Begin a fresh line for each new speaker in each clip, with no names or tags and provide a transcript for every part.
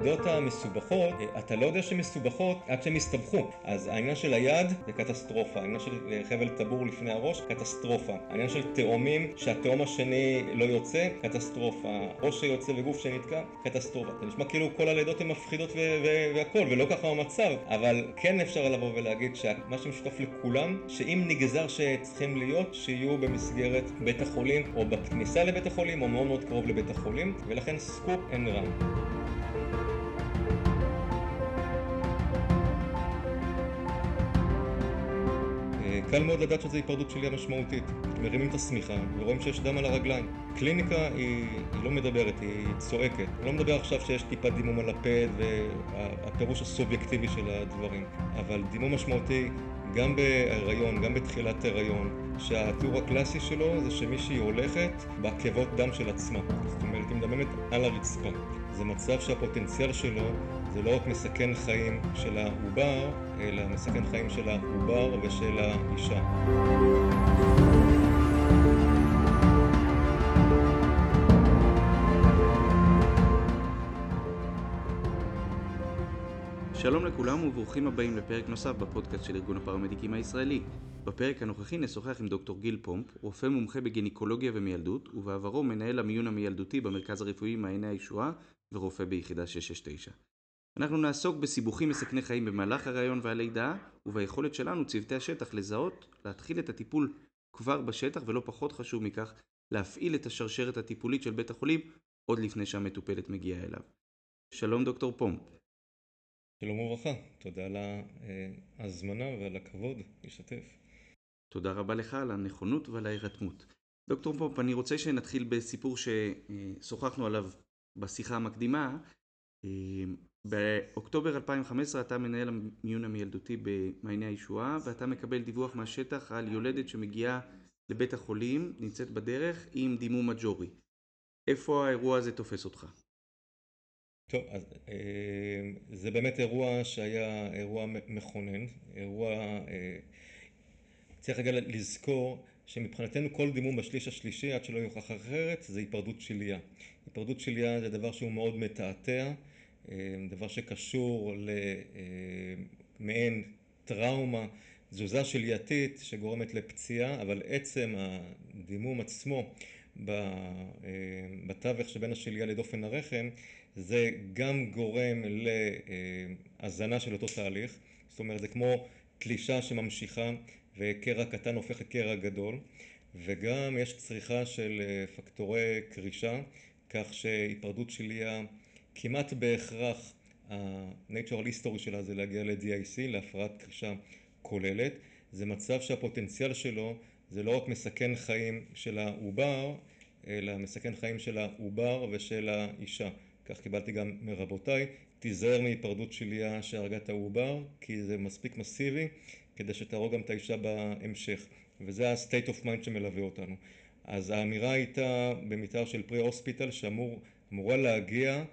הלידות המסובכות, אתה לא יודע שהן מסובכות עד שהן הסתבכו. אז העניין של היד זה קטסטרופה, העניין של חבל טבור לפני הראש, קטסטרופה. העניין של תאומים, שהתאום השני לא יוצא, קטסטרופה. ראש שיוצא וגוף שנתקע, קטסטרופה. זה נשמע כאילו כל הלידות הן מפחידות והכל, ולא ככה המצב, אבל כן אפשר לבוא ולהגיד שמה שמשותף לכולם, שאם נגזר שצריכים להיות, שיהיו במסגרת בית החולים, או בכניסה לבית החולים, או מאוד מאוד קרוב לבית החולים, ולכן סקופ אין רם. קל מאוד לדעת שזו היפרדות שלי המשמעותית. מרימים את השמיכה ורואים שיש דם על הרגליים. קליניקה היא, היא לא מדברת, היא צועקת. אני לא מדבר עכשיו שיש טיפה דימום על הפה והפירוש הסובייקטיבי של הדברים. אבל דימום משמעותי גם בהיריון, גם בתחילת הריון, שהתיאור הקלאסי שלו זה שמישהי הולכת בעקבות דם של עצמה. זאת אומרת, היא מדממת על הרצפה. זה מצב שהפוטנציאל שלו זה לא רק מסכן חיים של העובר, אלא מסכן חיים של העובר ושל האישה.
שלום לכולם וברוכים הבאים לפרק נוסף בפודקאסט של ארגון הפרמדיקים הישראלי. בפרק הנוכחי נשוחח עם דוקטור גיל פומפ, רופא מומחה בגינקולוגיה ומיילדות, ובעברו מנהל המיון המיילדותי במרכז הרפואי מעייני הישועה ורופא ביחידה 669. אנחנו נעסוק בסיבוכים מסכני חיים במהלך הרעיון והלידה, וביכולת שלנו, צוותי השטח, לזהות, להתחיל את הטיפול כבר בשטח, ולא פחות חשוב מכך, להפעיל את השרשרת הטיפולית של בית החולים עוד לפני שהמטופלת מגיעה אליו. שלום דוקטור פומפ.
שלום וברכה, תודה על ההזמנה ועל הכבוד להשתתף.
תודה רבה לך על הנכונות ועל ההירתמות. דוקטור פומפ, אני רוצה שנתחיל בסיפור ששוחחנו עליו בשיחה המקדימה. באוקטובר 2015 אתה מנהל המיון המילדותי במעייני הישועה ואתה מקבל דיווח מהשטח על יולדת שמגיעה לבית החולים, נמצאת בדרך עם דימום מג'ורי. איפה האירוע הזה תופס אותך?
טוב, אז אה, זה באמת אירוע שהיה אירוע מכונן, אירוע... אה, צריך רגע לזכור שמבחינתנו כל דימום בשליש השלישי עד שלא יוכח אחרת זה היפרדות שליה. היפרדות שליה זה דבר שהוא מאוד מתעתע, דבר שקשור למעין טראומה, תזוזה שלייתית שגורמת לפציעה, אבל עצם הדימום עצמו בתווך שבין השליה לדופן הרחם זה גם גורם להזנה של אותו תהליך, זאת אומרת זה כמו תלישה שממשיכה וקרע קטן הופך לקרע גדול וגם יש צריכה של פקטורי קרישה כך שהיפרדות שליה כמעט בהכרח ה-natural history שלה זה להגיע ל-DIC, להפרעת קרישה כוללת. זה מצב שהפוטנציאל שלו זה לא רק מסכן חיים של העובר אלא מסכן חיים של העובר ושל האישה. כך קיבלתי גם מרבותיי, תיזהר מהיפרדות שליה שהרגה את העובר, כי זה מספיק מסיבי כדי שתהרוג גם את האישה בהמשך, וזה ה-state of mind שמלווה אותנו. אז האמירה הייתה במתאר של פרי הוספיטל שאמורה להגיע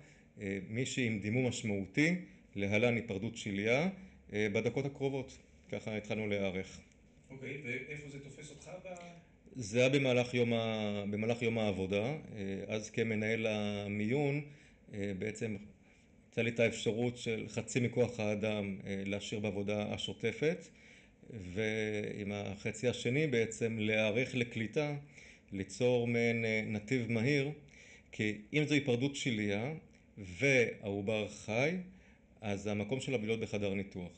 מישהי עם דימום משמעותי, להלן היפרדות שליה, אה, בדקות הקרובות. ככה התחלנו להיערך.
אוקיי, ואיפה זה תופס אותך? ב...
זה היה במהלך יום, ה... במהלך יום העבודה, אה, אז כמנהל המיון אה, בעצם יצא לי את האפשרות של חצי מכוח האדם אה, להשאיר בעבודה השוטפת ועם החצי השני בעצם להיערך לקליטה, ליצור מעין אה, נתיב מהיר כי אם זו היפרדות שליה והעובר חי אז המקום שלה להיות בחדר ניתוח.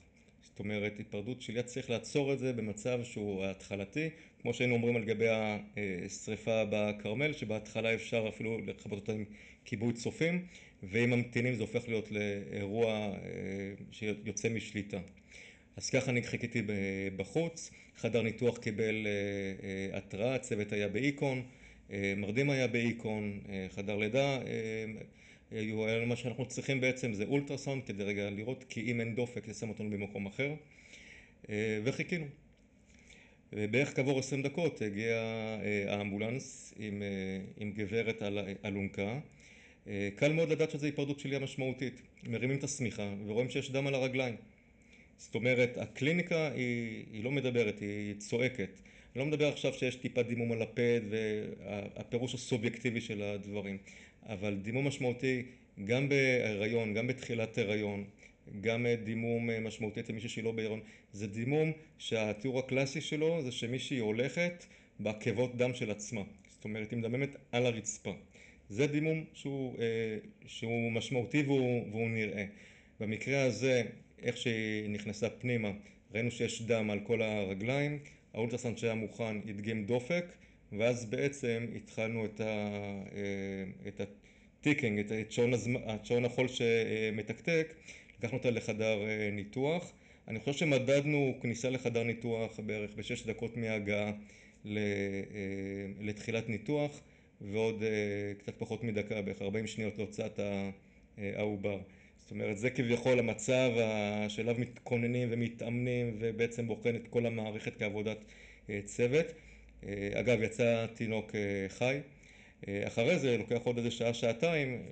זאת אומרת היפרדות שליה צריך לעצור את זה במצב שהוא התחלתי. כמו שהיינו אומרים על גבי השריפה בכרמל שבהתחלה אפשר אפילו לכבות אותה עם כיבוי צופים ואם ממתינים זה הופך להיות לאירוע אה, שיוצא משליטה. אז ככה אני חיכיתי בחוץ, חדר ניתוח קיבל אה, אה, התראה, הצוות היה באיקון, מרדים היה באיקון, חדר לידה, מה שאנחנו צריכים בעצם זה אולטרסאונד כדי רגע לראות כי אם אין דופק שם אותנו במקום אחר וחיכינו. ובערך כעבור עשרים דקות הגיע האמבולנס עם, עם גברת על אלונקה אה, קל מאוד לדעת שזו היפרדות שלי המשמעותית. מרימים את השמיכה ורואים שיש דם על הרגליים. זאת אומרת, הקליניקה היא, היא לא מדברת, היא צועקת. אני לא מדבר עכשיו שיש טיפה דימום על הפה והפירוש הסובייקטיבי של הדברים, אבל דימום משמעותי גם בהיריון, גם בתחילת הריון, גם דימום משמעותי אצל מישהי שהיא לא בהיריון, זה דימום שהתיאור הקלאסי שלו זה שמישהי הולכת בעקבות דם של עצמה, זאת אומרת היא מדממת על הרצפה, זה דימום שהוא משמעותי והוא נראה. במקרה הזה איך שהיא נכנסה פנימה ראינו שיש דם על כל הרגליים, האולטרסאונד שהיה מוכן הדגים דופק ואז בעצם התחלנו את הטיקינג, את שעון החול שמתקתק, לקחנו אותה לחדר ניתוח, אני חושב שמדדנו כניסה לחדר ניתוח בערך בשש דקות מהגעה לתחילת ניתוח ועוד קצת פחות מדקה, בערך ארבעים שניות להוצאת העובר, זאת אומרת זה כביכול המצב שאליו מתכוננים ומתאמנים ובעצם בוחן את כל המערכת כעבודת צוות, אגב יצא תינוק חי, אחרי זה לוקח עוד איזה שעה שעתיים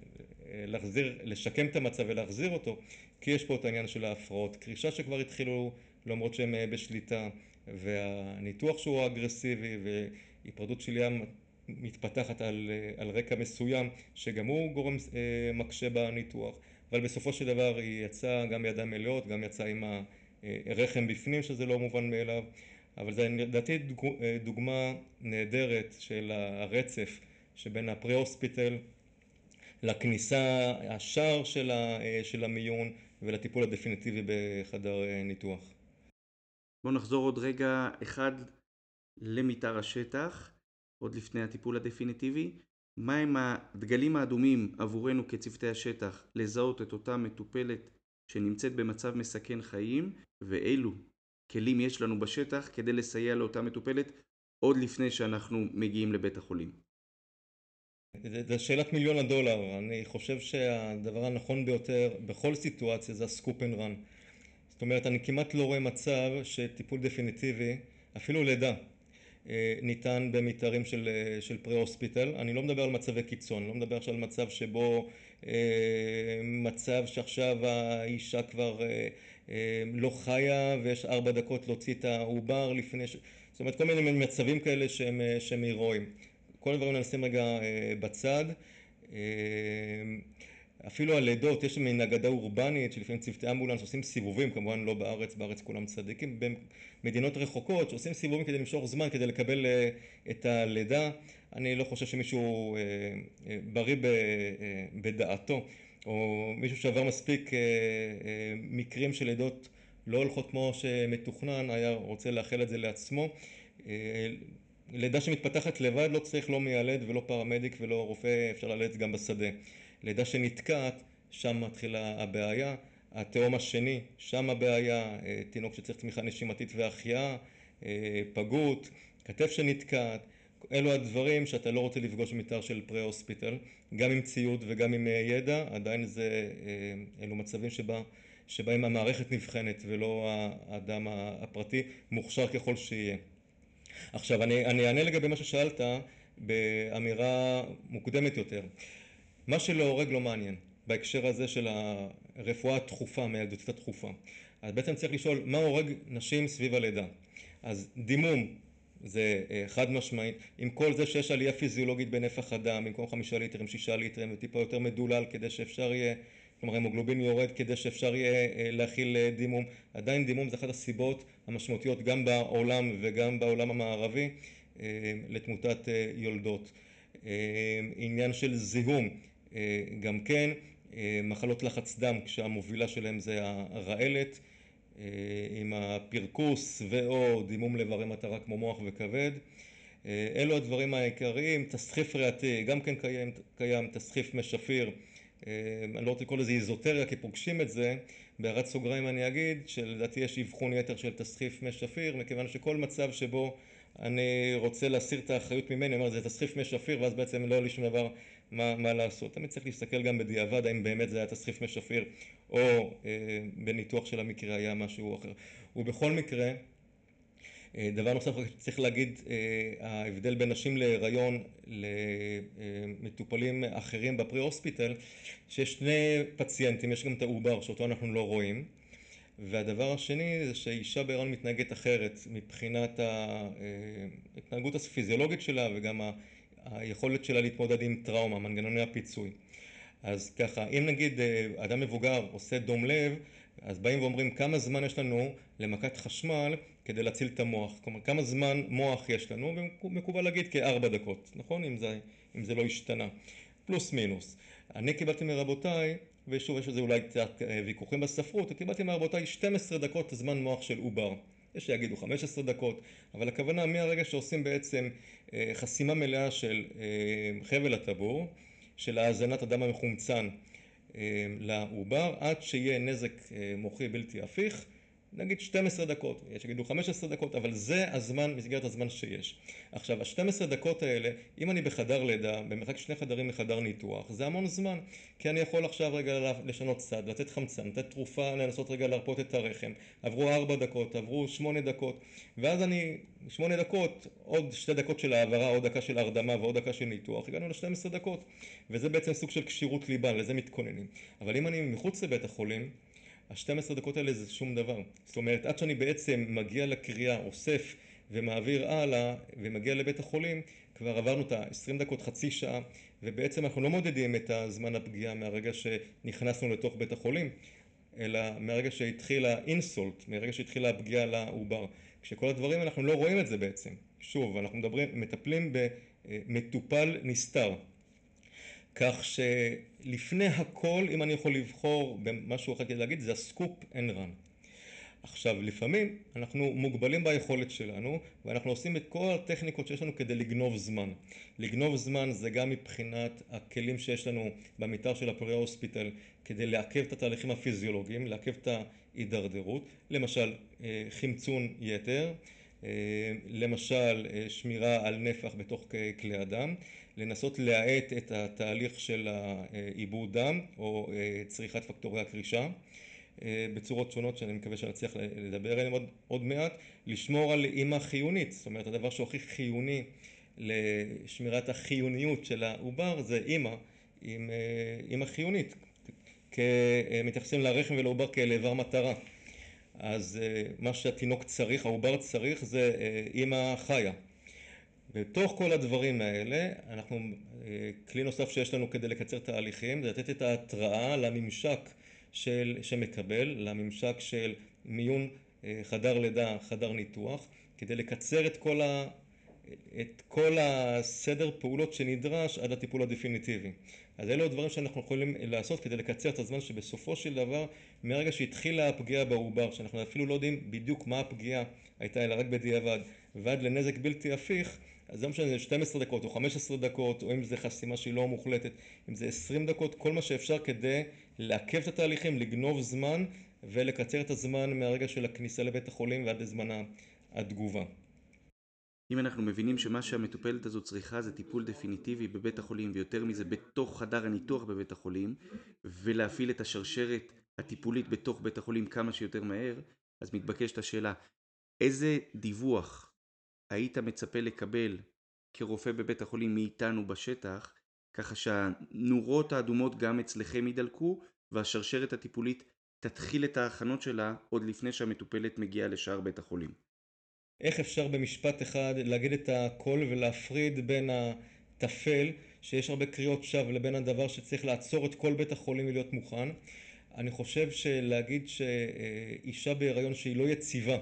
להחזיר, לשקם את המצב ולהחזיר אותו כי יש פה את העניין של ההפרעות. קרישה שכבר התחילו למרות שהם בשליטה והניתוח שהוא אגרסיבי והיפרדות שליה מתפתחת על רקע מסוים שגם הוא גורם מקשה בניתוח. אבל בסופו של דבר היא יצאה גם בידיים מלאות, גם יצאה עם הרחם בפנים שזה לא מובן מאליו אבל זה לדעתי דוגמה נהדרת של הרצף שבין הפרה-הוספיטל לכניסה, השער של המיון ולטיפול הדפיניטיבי בחדר ניתוח.
בואו נחזור עוד רגע אחד למיתר השטח עוד לפני הטיפול הדפיניטיבי, מהם הדגלים האדומים עבורנו כצוותי השטח לזהות את אותה מטופלת שנמצאת במצב מסכן חיים ואילו כלים יש לנו בשטח כדי לסייע לאותה מטופלת עוד לפני שאנחנו מגיעים לבית החולים.
זה שאלת מיליון הדולר, אני חושב שהדבר הנכון ביותר בכל סיטואציה זה ה scoop and run, זאת אומרת אני כמעט לא רואה מצב שטיפול דפיניטיבי, אפילו לידה, ניתן במתארים של pre-hospital, אני לא מדבר על מצבי קיצון, לא מדבר עכשיו על מצב שבו מצב שעכשיו האישה כבר לא חיה ויש ארבע דקות להוציא את העובר לפני ש... זאת אומרת כל מיני מצבים כאלה שהם הירואיים, כל הדברים האלה נשים רגע בצד, אפילו הלידות יש מין אגדה אורבנית שלפעמים צוותי אמבולנס עושים סיבובים, כמובן לא בארץ, בארץ כולם צדיקים, במדינות רחוקות שעושים סיבובים כדי למשוך זמן כדי לקבל את הלידה, אני לא חושב שמישהו בריא בדעתו או מישהו שעבר מספיק מקרים של לידות לא הולכות כמו שמתוכנן היה רוצה לאחל את זה לעצמו, לידה שמתפתחת לבד לא צריך לא מיילד ולא פרמדיק ולא רופא, אפשר ללדת גם בשדה, לידה שנתקעת שם מתחילה הבעיה, התאום השני שם הבעיה, תינוק שצריך תמיכה נשימתית והחייאה, פגות, כתף שנתקעת, אלו הדברים שאתה לא רוצה לפגוש במיתר של פרה-הוספיטל, גם עם ציוד וגם עם ידע, עדיין זה, אלו מצבים שבהם המערכת נבחנת ולא האדם הפרטי, מוכשר ככל שיהיה. עכשיו אני אענה לגבי מה ששאלת באמירה מוקדמת יותר, מה שלא הורג לא מעניין בהקשר הזה של הרפואה הדחופה, המיילדותית הדחופה, אז בעצם צריך לשאול מה הורג נשים סביב הלידה, אז דימום זה חד משמעית, עם כל זה שיש עלייה פיזיולוגית בנפח הדם, במקום חמישה ליטרים, שישה ליטרים וטיפה יותר מדולל כדי שאפשר יהיה, כלומר המוגלובין יורד כדי שאפשר יהיה להכיל דימום, עדיין דימום זה אחת הסיבות המשמעותיות גם בעולם וגם בעולם המערבי לתמותת יולדות, עניין של זיהום גם כן, מחלות לחץ דם כשהמובילה שלהם זה הרעלת עם הפרכוס ואו דימום לאיברי מטרה כמו מוח וכבד, אלו הדברים העיקריים, תסחיף ריאתי גם כן קיים, תסחיף מי שפיר, אני לא רוצה לקרוא לזה איזוטריה כי פוגשים את זה, בהערת סוגריים אני אגיד שלדעתי יש אבחון יתר של תסחיף מי שפיר מכיוון שכל מצב שבו אני רוצה להסיר את האחריות ממני, אני אומר זה תסחיף מי שפיר ואז בעצם לא היה לי שום דבר מה לעשות, תמיד צריך להסתכל גם בדיעבד האם באמת זה היה תסחיף מי שפיר או בניתוח של המקרה היה משהו אחר, ובכל מקרה דבר נוסף צריך להגיד ההבדל בין נשים להיריון למטופלים אחרים בפרה-הוספיטל שיש שני פציינטים, יש גם את העובר שאותו אנחנו לא רואים והדבר השני זה שאישה בהיריון מתנהגת אחרת מבחינת ההתנהגות הפיזיולוגית שלה וגם היכולת שלה להתמודד עם טראומה, מנגנוני הפיצוי אז ככה, אם נגיד אדם מבוגר עושה דום לב, אז באים ואומרים כמה זמן יש לנו למכת חשמל כדי להציל את המוח, כלומר כמה זמן מוח יש לנו, ומקובל להגיד כארבע דקות, נכון? אם זה, אם זה לא השתנה, פלוס מינוס. אני קיבלתי מרבותיי, ושוב יש לזה אולי קצת ויכוחים בספרות, קיבלתי מרבותיי 12 דקות זמן מוח של עובר. יש שיגידו 15 דקות, אבל הכוונה מהרגע שעושים בעצם חסימה מלאה של חבל הטבור, של האזנת הדם המחומצן לעובר, עד שיהיה נזק מוחי בלתי הפיך, נגיד 12 דקות, יש שיגידו 15 דקות, אבל זה הזמן, מסגרת הזמן שיש. עכשיו, ה-12 דקות האלה, אם אני בחדר לידה, במרחק שני חדרים מחדר ניתוח, זה המון זמן, כי אני יכול עכשיו רגע לשנות צד, לתת חמצן, לתת תרופה, לנסות רגע להרפות את הרחם. עברו 4 דקות, עברו 8 דקות, ואז אני, 8 דקות, עוד 2 דקות של העברה, עוד דקה של הרדמה ועוד דקה של ניתוח, הגענו ל-12 דקות, וזה בעצם סוג של כשירות ליבה, לזה מתכוננים. אבל אם אני מחוץ לבית החולים, ה-12 דקות האלה זה שום דבר. זאת אומרת, עד שאני בעצם מגיע לקריאה, אוסף ומעביר הלאה ומגיע לבית החולים, כבר עברנו את ה-20 דקות, חצי שעה, ובעצם אנחנו לא מודדים את הזמן הפגיעה מהרגע שנכנסנו לתוך בית החולים, אלא מהרגע שהתחילה insult, מהרגע שהתחילה הפגיעה לעובר. כשכל הדברים אנחנו לא רואים את זה בעצם. שוב, אנחנו מדברים, מטפלים במטופל נסתר. כך שלפני הכל, אם אני יכול לבחור במשהו אחד כדי להגיד, זה ה scoop and run. עכשיו, לפעמים אנחנו מוגבלים ביכולת שלנו, ואנחנו עושים את כל הטכניקות שיש לנו כדי לגנוב זמן. לגנוב זמן זה גם מבחינת הכלים שיש לנו במתאר של הפרה-הוספיטל, כדי לעכב את התהליכים הפיזיולוגיים, לעכב את ההידרדרות, למשל חמצון יתר, למשל שמירה על נפח בתוך כלי הדם, לנסות להאט את התהליך של העיבוד דם או צריכת פקטורי הקרישה בצורות שונות שאני מקווה שנצליח לדבר עליהן עוד מעט, לשמור על אימא חיונית, זאת אומרת הדבר שהוא הכי חיוני לשמירת החיוניות של העובר זה אימא, אימא חיונית, מתייחסים לרחם ולעובר כאל איבר מטרה, אז מה שהתינוק צריך, העובר צריך זה אימא חיה בתוך כל הדברים האלה, אנחנו, כלי נוסף שיש לנו כדי לקצר תהליכים זה לתת את ההתראה לממשק שמקבל, לממשק של מיון חדר לידה, חדר ניתוח, כדי לקצר את כל ה... את כל הסדר פעולות שנדרש עד הטיפול הדפיניטיבי. אז אלו הדברים שאנחנו יכולים לעשות כדי לקצר את הזמן שבסופו של דבר, מהרגע שהתחילה הפגיעה בעובר, שאנחנו אפילו לא יודעים בדיוק מה הפגיעה הייתה, אלא רק בדיעבד, ועד לנזק בלתי הפיך, אז לא משנה אם זה 12 דקות או 15 דקות, או אם זה חסימה שהיא לא מוחלטת, אם זה 20 דקות, כל מה שאפשר כדי לעכב את התהליכים, לגנוב זמן ולקצר את הזמן מהרגע של הכניסה לבית החולים ועד לזמן התגובה.
אם אנחנו מבינים שמה שהמטופלת הזו צריכה זה טיפול דפיניטיבי בבית החולים ויותר מזה בתוך חדר הניתוח בבית החולים ולהפעיל את השרשרת הטיפולית בתוך בית החולים כמה שיותר מהר, אז מתבקשת השאלה איזה דיווח היית מצפה לקבל כרופא בבית החולים מאיתנו בשטח, ככה שהנורות האדומות גם אצלכם ידלקו והשרשרת הטיפולית תתחיל את ההכנות שלה עוד לפני שהמטופלת מגיעה לשער בית החולים.
איך אפשר במשפט אחד להגיד את הכל ולהפריד בין הטפל, שיש הרבה קריאות שווא, לבין הדבר שצריך לעצור את כל בית החולים ולהיות מוכן? אני חושב שלהגיד שאישה בהיריון שהיא לא יציבה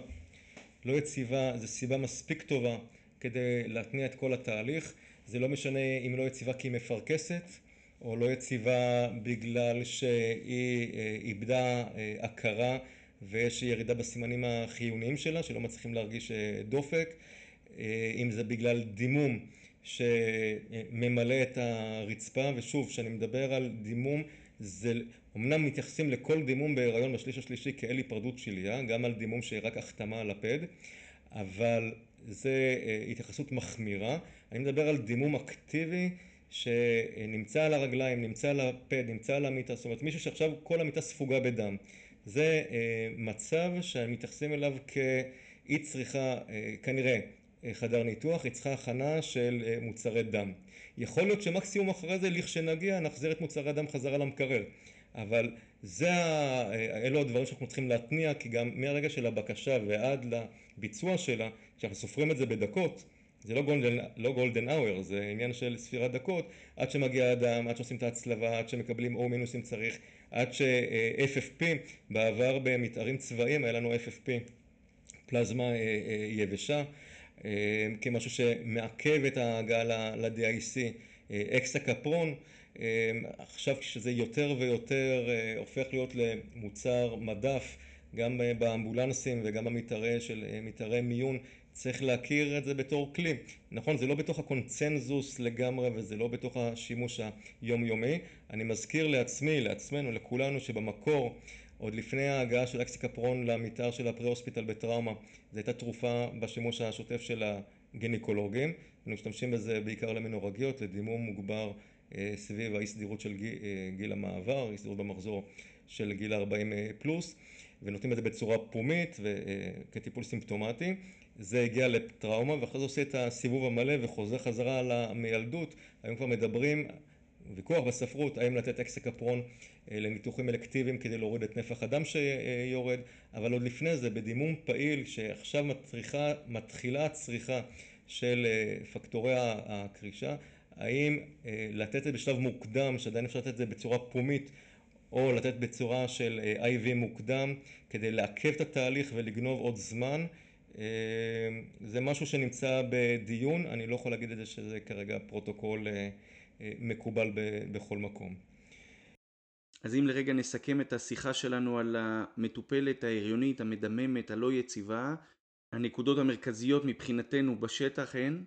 לא יציבה זה סיבה מספיק טובה כדי להתניע את כל התהליך, זה לא משנה אם לא יציבה כי היא מפרכסת או לא יציבה בגלל שהיא איבדה הכרה ויש ירידה בסימנים החיוניים שלה שלא מצליחים להרגיש דופק, אם זה בגלל דימום שממלא את הרצפה ושוב כשאני מדבר על דימום זה אמנם מתייחסים לכל דימום בהיריון בשליש השלישי כאל היפרדות שליה, גם על דימום שרק החתמה על הפד, אבל זה התייחסות מחמירה. אני מדבר על דימום אקטיבי שנמצא על הרגליים, נמצא על הפד, נמצא על המיטה, זאת אומרת מישהו שעכשיו כל המיטה ספוגה בדם. זה מצב שמתייחסים אליו כאי צריכה כנראה חדר ניתוח, היא צריכה הכנה של מוצרי דם. יכול להיות שמקסימום אחרי זה לכשנגיע נחזיר את מוצרי הדם חזרה למקרר. אבל זה, אלו הדברים שאנחנו צריכים להתניע כי גם מהרגע של הבקשה ועד לביצוע שלה, כשאנחנו סופרים את זה בדקות זה לא golden, לא golden hour, זה עניין של ספירת דקות, עד שמגיע אדם, עד שעושים את ההצלבה, עד שמקבלים O מינוס אם צריך, עד ש-FFP, בעבר במתארים צבאיים היה לנו FFP, פלזמה יבשה, כמשהו שמעכב את ההגעה ל-DIC, הקסקפרון, עכשיו כשזה יותר ויותר הופך להיות למוצר מדף גם באמבולנסים וגם במתארי מיון צריך להכיר את זה בתור כלי, נכון זה לא בתוך הקונצנזוס לגמרי וזה לא בתוך השימוש היומיומי, אני מזכיר לעצמי, לעצמנו, לכולנו שבמקור עוד לפני ההגעה של אקסיקפרון למתאר של הפרה-הוספיטל בטראומה זו הייתה תרופה בשימוש השוטף של הגניקולוגים, אנחנו משתמשים בזה בעיקר למנורגיות, לדימום מוגבר סביב האי סדירות של גיל המעבר, אי סדירות במחזור של גיל 40 פלוס ונותנים את זה בצורה פומית וכטיפול סימפטומטי, זה הגיע לטראומה ואחרי זה עושה את הסיבוב המלא וחוזר חזרה למילדות, היום כבר מדברים, ויכוח בספרות האם לתת אקסיקפרון לניתוחים אלקטיביים כדי להוריד את נפח הדם שיורד, אבל עוד לפני זה בדימום פעיל שעכשיו מתחילה הצריכה של פקטורי הקרישה, האם לתת את זה בשלב מוקדם שעדיין אפשר לתת את זה בצורה פומית או לתת בצורה של IV מוקדם כדי לעכב את התהליך ולגנוב עוד זמן, זה משהו שנמצא בדיון, אני לא יכול להגיד את זה שזה כרגע פרוטוקול מקובל בכל מקום.
אז אם לרגע נסכם את השיחה שלנו על המטופלת ההריונית, המדממת, הלא יציבה, הנקודות המרכזיות מבחינתנו בשטח הן?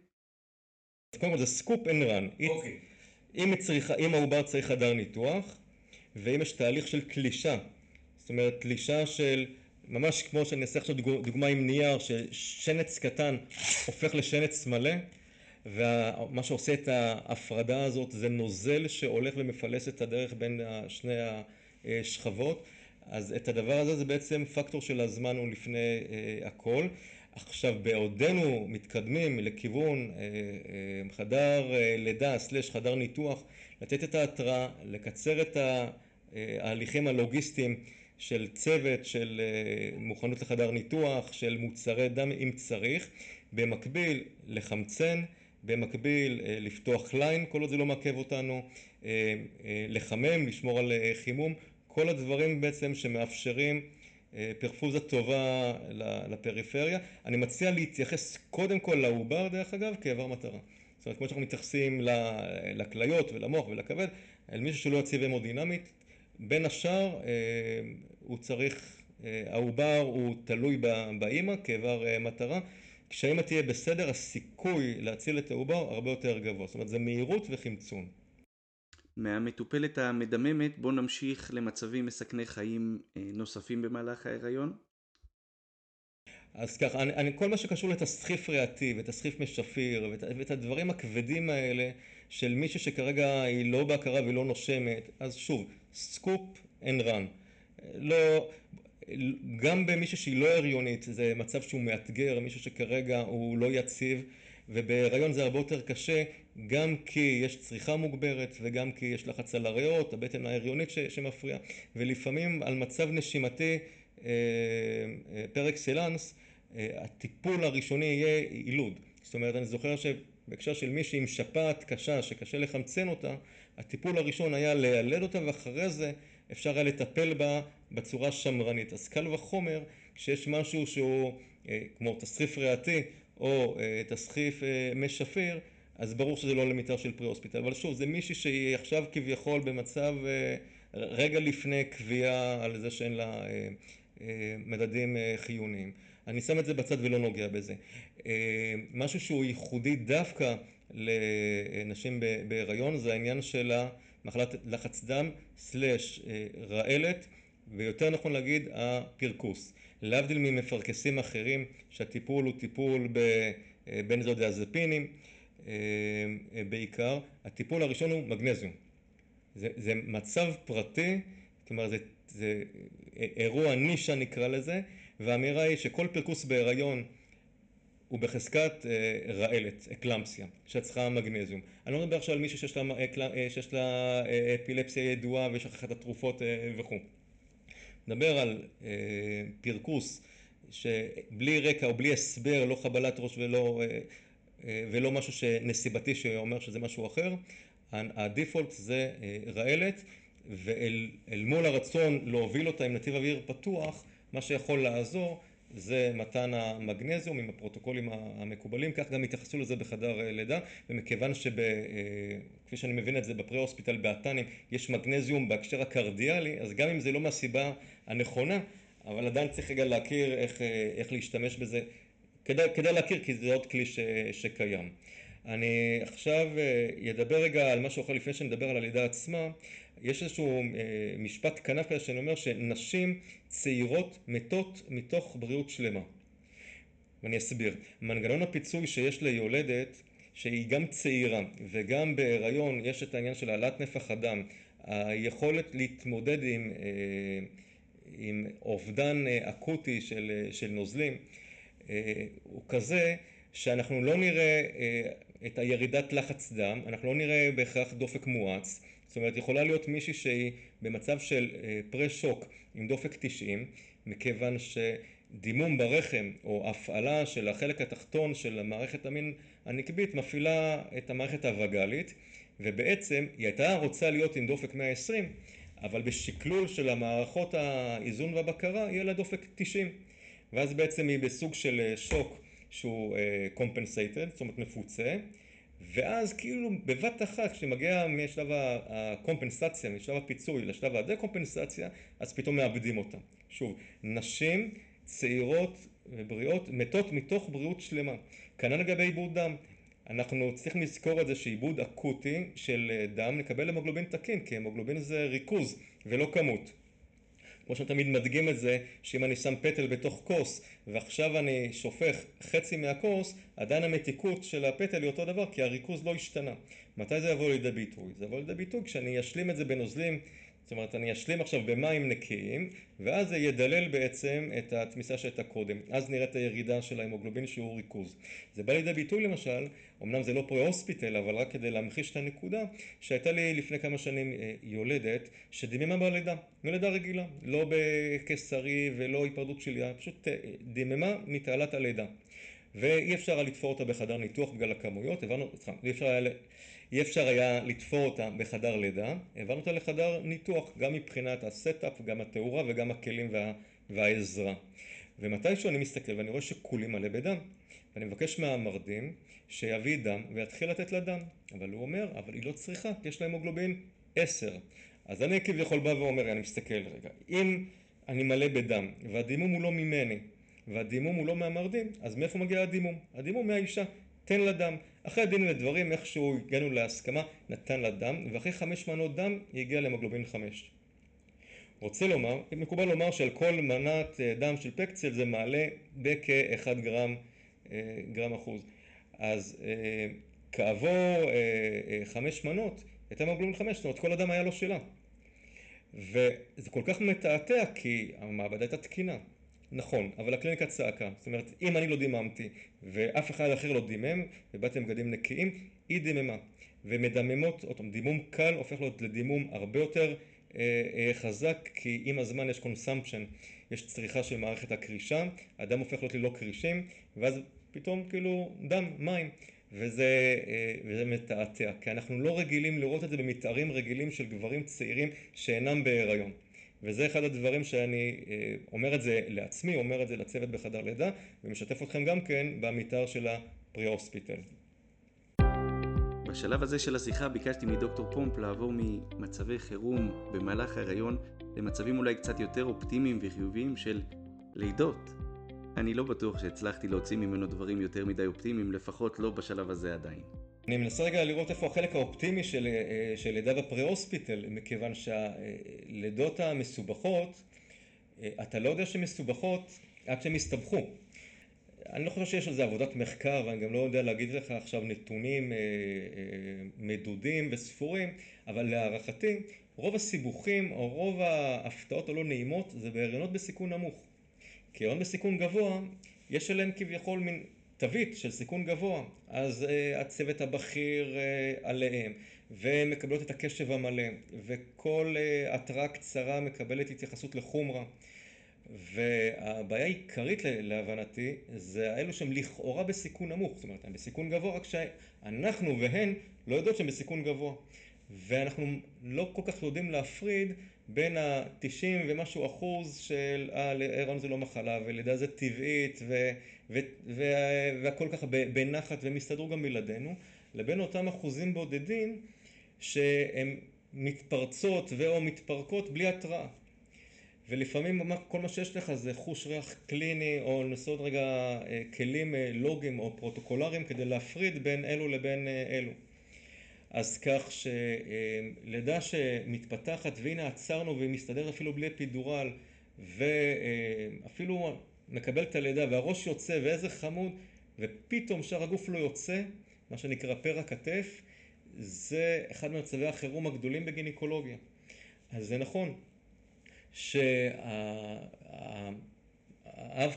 קודם כל זה scoop and run, אם העובר צריך חדר ניתוח ואם יש תהליך של תלישה, זאת אומרת תלישה של ממש כמו שאני אעשה עכשיו דוגמה עם נייר ששנץ קטן הופך לשנץ מלא ומה שעושה את ההפרדה הזאת זה נוזל שהולך ומפלס את הדרך בין שני השכבות, אז את הדבר הזה זה בעצם פקטור של הזמן הוא לפני הכל. עכשיו בעודנו מתקדמים לכיוון חדר לידה סלש חדר ניתוח, לתת את ההתראה, לקצר את ההליכים הלוגיסטיים של צוות, של מוכנות לחדר ניתוח, של מוצרי דם אם צריך, במקביל לחמצן, במקביל לפתוח ליין כל עוד זה לא מעכב אותנו, לחמם, לשמור על חימום, כל הדברים בעצם שמאפשרים פרפוזה טובה לפריפריה. אני מציע להתייחס קודם כל לעובר דרך אגב כאיבר מטרה, זאת אומרת כמו שאנחנו מתייחסים לכליות ולמוח ולכבד, אל מישהו שלא יציב המודינמית, בין השאר הוא צריך, העובר הוא תלוי באמא כאיבר מטרה, כשהאמא תהיה בסדר הסיכוי להציל את העובר הרבה יותר גבוה, זאת אומרת זה מהירות וחמצון.
מהמטופלת המדממת בוא נמשיך למצבים מסכני חיים נוספים במהלך ההיריון.
אז ככה, כל מה שקשור לתסחיף ריאתי ותסחיף משפיר ואת הדברים הכבדים האלה של מישהו שכרגע היא לא בהכרה והיא לא נושמת, אז שוב, scoop and run. גם במישהו שהיא לא הריונית זה מצב שהוא מאתגר, מישהו שכרגע הוא לא יציב ובהיריון זה הרבה יותר קשה גם כי יש צריכה מוגברת וגם כי יש לחץ על הריאות, הבטן ההריונית שמפריעה ולפעמים על מצב נשימתי פר אקסלנס הטיפול הראשוני יהיה יילוד, זאת אומרת אני זוכר שבהקשר של מישהי עם שפעת קשה שקשה לחמצן אותה, הטיפול הראשון היה לילד אותה ואחרי זה אפשר היה לטפל בה בצורה שמרנית, אז קל וחומר כשיש משהו שהוא כמו תסחיף ריאתי או תסחיף מי שפיר אז ברור שזה לא למיטה של פרה-הוספיטל, אבל שוב זה מישהי שהיא עכשיו כביכול במצב רגע לפני קביעה על זה שאין לה מדדים חיוניים, אני שם את זה בצד ולא נוגע בזה. משהו שהוא ייחודי דווקא לנשים בהיריון זה העניין של המחלת לחץ דם סלש רעלת ויותר נכון להגיד הפרכוס, להבדיל ממפרכסים אחרים שהטיפול הוא טיפול בבנזודיאזפינים בעיקר, הטיפול הראשון הוא מגנזיום, זה מצב פרטי, כלומר זה אירוע נישה נקרא לזה והאמירה היא שכל פרכוס בהיריון הוא בחזקת רעלת, אקלמפסיה, שצריכה מגנזיום, אני לא מדבר עכשיו על מישהו שיש לה אפילפסיה ידועה ושכחה את התרופות וכו', מדבר על פרכוס שבלי רקע או בלי הסבר, לא חבלת ראש ולא ולא משהו שנסיבתי שאומר שזה משהו אחר. הדיפולט זה רעלת ואל מול הרצון להוביל אותה עם נתיב אוויר פתוח, מה שיכול לעזור זה מתן המגנזיום עם הפרוטוקולים המקובלים, כך גם התייחסו לזה בחדר לידה ומכיוון שכפי שאני מבין את זה בפרה-הוספיטל באת"נים יש מגנזיום בהקשר הקרדיאלי, אז גם אם זה לא מהסיבה הנכונה, אבל עדיין צריך רגע להכיר איך להשתמש בזה, כדאי להכיר כי זה עוד כלי שקיים. אני עכשיו אדבר רגע על משהו אחר לפני שאני אדבר על הלידה עצמה, יש איזשהו משפט כנף כזה שאני אומר שנשים צעירות מתות מתוך בריאות שלמה. ואני אסביר, מנגנון הפיצוי שיש ליולדת שהיא גם צעירה וגם בהיריון יש את העניין של העלאת נפח הדם, היכולת להתמודד עם אובדן אקוטי של נוזלים הוא כזה שאנחנו לא נראה את הירידת לחץ דם, אנחנו לא נראה בהכרח דופק מואץ, זאת אומרת יכולה להיות מישהי שהיא במצב של פרה-שוק עם דופק 90 מכיוון שדימום ברחם או הפעלה של החלק התחתון של המערכת המין הנקבית מפעילה את המערכת הווגאלית ובעצם היא הייתה רוצה להיות עם דופק 120 אבל בשקלול של המערכות האיזון והבקרה יהיה לה דופק 90 ואז בעצם היא בסוג של שוק שהוא compensated, זאת אומרת מפוצה ואז כאילו בבת אחת כשמגיע משלב הקומפנסציה, משלב הפיצוי לשלב הדה-קומפנסציה אז פתאום מאבדים אותה. שוב, נשים צעירות ובריאות מתות מתוך בריאות שלמה. כנ"ל לגבי עיבוד דם, אנחנו צריכים לזכור את זה שעיבוד אקוטי של דם נקבל המוגלובין תקין כי המוגלובין זה ריכוז ולא כמות. כמו שתמיד מדגים את זה שאם אני שם פטל בתוך כוס ועכשיו אני שופך חצי מהכוס עדיין המתיקות של הפטל היא אותו דבר כי הריכוז לא השתנה. מתי זה יבוא לידי ביטוי? זה יבוא לידי ביטוי כשאני אשלים את זה בנוזלים זאת אומרת אני אשלים עכשיו במים נקיים ואז זה ידלל בעצם את התמיסה שהייתה קודם. אז נראית הירידה של ההמוגלובין שהוא ריכוז. זה בא לידי ביטוי למשל, אמנם זה לא פרה-הוספיטל אבל רק כדי להמחיש את הנקודה שהייתה לי לפני כמה שנים יולדת שדיממה בלידה, יולדה רגילה. לא בקיסרי ולא היפרדות שליה, פשוט דיממה מתעלת הלידה. ואי אפשר היה לתפור אותה בחדר ניתוח בגלל הכמויות, הבנו, סליחה, אי אפשר היה אי אפשר היה לתפור אותה בחדר לידה, העברנו אותה לחדר ניתוח גם מבחינת ה setup, גם התאורה וגם הכלים והעזרה. ומתישהו אני מסתכל ואני רואה שכולי מלא בדם. ואני מבקש מהמרדים שיביא דם ויתחיל לתת לה דם. אבל הוא אומר, אבל היא לא צריכה כי יש לה המוגלובין 10 אז אני כביכול בא ואומר, אני מסתכל רגע אם אני מלא בדם והדימום הוא לא ממני והדימום הוא לא מהמרדים אז מאיפה מגיע הדימום? הדימום מהאישה תן לה דם. אחרי דין ודברים איכשהו הגענו להסכמה, נתן לה דם ואחרי חמש מנות דם היא הגיעה להמוגלובין חמש. רוצה לומר, מקובל לומר שעל כל מנת דם של פקצל זה מעלה בכאחד גרם, גרם אחוז. אז כעבור חמש מנות הייתה המוגלובין חמש, זאת אומרת כל הדם היה לא שלה. וזה כל כך מתעתע כי המעבדה הייתה תקינה. נכון, אבל הקליניקה צעקה, זאת אומרת אם אני לא דיממתי ואף אחד אחר לא דימם ובאתי עם בגדים נקיים, היא דיממה. ומדממות, דימום קל הופך להיות לדימום הרבה יותר חזק כי עם הזמן יש consumption, יש צריכה של מערכת הקרישה, הדם הופך להיות ללא קרישים ואז פתאום כאילו דם, מים. וזה מתעתע כי אנחנו לא רגילים לראות את זה במתארים רגילים של גברים צעירים שאינם בהיריון וזה אחד הדברים שאני אומר את זה לעצמי, אומר את זה לצוות בחדר לידה ומשתף אתכם גם כן במתאר של הפרה-הוספיטל.
בשלב הזה של השיחה ביקשתי מדוקטור פומפ לעבור ממצבי חירום במהלך ההיריון למצבים אולי קצת יותר אופטימיים וחיוביים של לידות. אני לא בטוח שהצלחתי להוציא ממנו דברים יותר מדי אופטימיים, לפחות לא בשלב הזה עדיין.
אני מנסה רגע לראות איפה החלק האופטימי של לידה בפרה-הוספיטל, מכיוון שהלידות המסובכות, אתה לא יודע שהן מסובכות עד שהן הסתבכו. אני לא חושב שיש על זה עבודת מחקר ואני גם לא יודע להגיד לך עכשיו נתונים מדודים וספורים, אבל להערכתי רוב הסיבוכים או רוב ההפתעות הלא נעימות זה בהריונות בסיכון נמוך. כי הריונות בסיכון גבוה יש עליהם כביכול מין תווית של סיכון גבוה, אז הצוות הבכיר עליהם ומקבלות את הקשב המלא וכל התראה קצרה מקבלת התייחסות לחומרה. והבעיה העיקרית להבנתי זה האלו שהם לכאורה בסיכון נמוך, זאת אומרת הם בסיכון גבוה רק שאנחנו והן לא יודעות שהם בסיכון גבוה. ואנחנו לא כל כך יודעים להפריד בין התשעים ומשהו אחוז של אה הריון זה לא מחלה ולידה זה טבעית והכל ככה בנחת והם יסתדרו גם בלעדינו לבין אותם אחוזים בודדים שהם מתפרצות ואו מתפרקות בלי התראה. ולפעמים כל מה שיש לך זה חוש ריח קליני או לנסות רגע כלים לוגיים או פרוטוקולריים כדי להפריד בין אלו לבין אלו. אז כך שלידה שמתפתחת והנה עצרנו והיא מסתדרת אפילו בלי אפידורל ואפילו מקבלת את הלידה והראש יוצא ואיזה חמוד ופתאום שאר הגוף לא יוצא מה שנקרא פרע כתף זה אחד ממצבי החירום הגדולים בגינקולוגיה. אז זה נכון שהאב